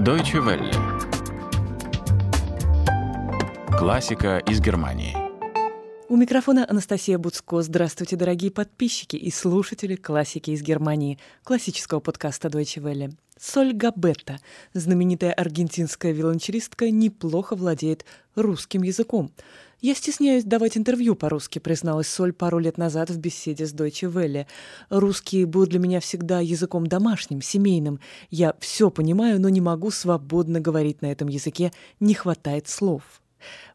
Deutsche Welle. Классика из Германии. У микрофона Анастасия Буцко. Здравствуйте, дорогие подписчики и слушатели классики из Германии, классического подкаста Deutsche Welle. Соль Габетта, знаменитая аргентинская виолончелистка, неплохо владеет русским языком. «Я стесняюсь давать интервью по-русски», призналась Соль пару лет назад в беседе с Deutsche Welle. «Русский был для меня всегда языком домашним, семейным. Я все понимаю, но не могу свободно говорить на этом языке, не хватает слов».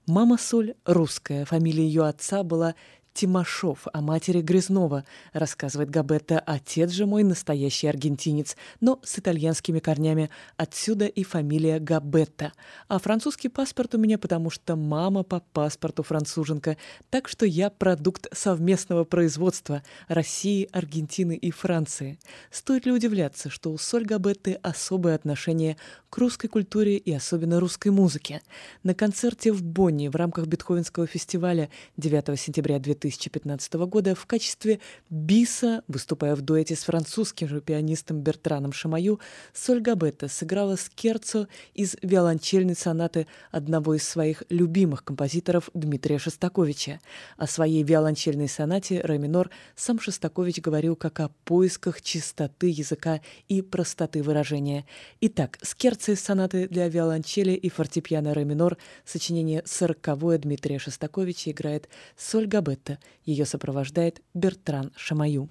Мама Соль русская, фамилия ее отца была Тимошов, о матери Грязнова, рассказывает Габетта. Отец же мой настоящий аргентинец, но с итальянскими корнями. Отсюда и фамилия Габетта. А французский паспорт у меня, потому что мама по паспорту француженка. Так что я продукт совместного производства России, Аргентины и Франции. Стоит ли удивляться, что у Соль Габетты особое отношение к русской культуре и особенно русской музыке? На концерте в Бонне в рамках Бетховенского фестиваля 9 сентября 2000 2015 года в качестве биса, выступая в дуэте с французским же пианистом Бертраном Шамаю, Соль Габетта сыграла скерцо из виолончельной сонаты одного из своих любимых композиторов Дмитрия Шостаковича. О своей виолончельной сонате «Ре минор» сам Шостакович говорил как о поисках чистоты языка и простоты выражения. Итак, скерцо из сонаты для виолончели и фортепиано «Ре минор» сочинение сороковое Дмитрия Шостаковича играет Соль Габетта ее сопровождает Бертран Шамаю.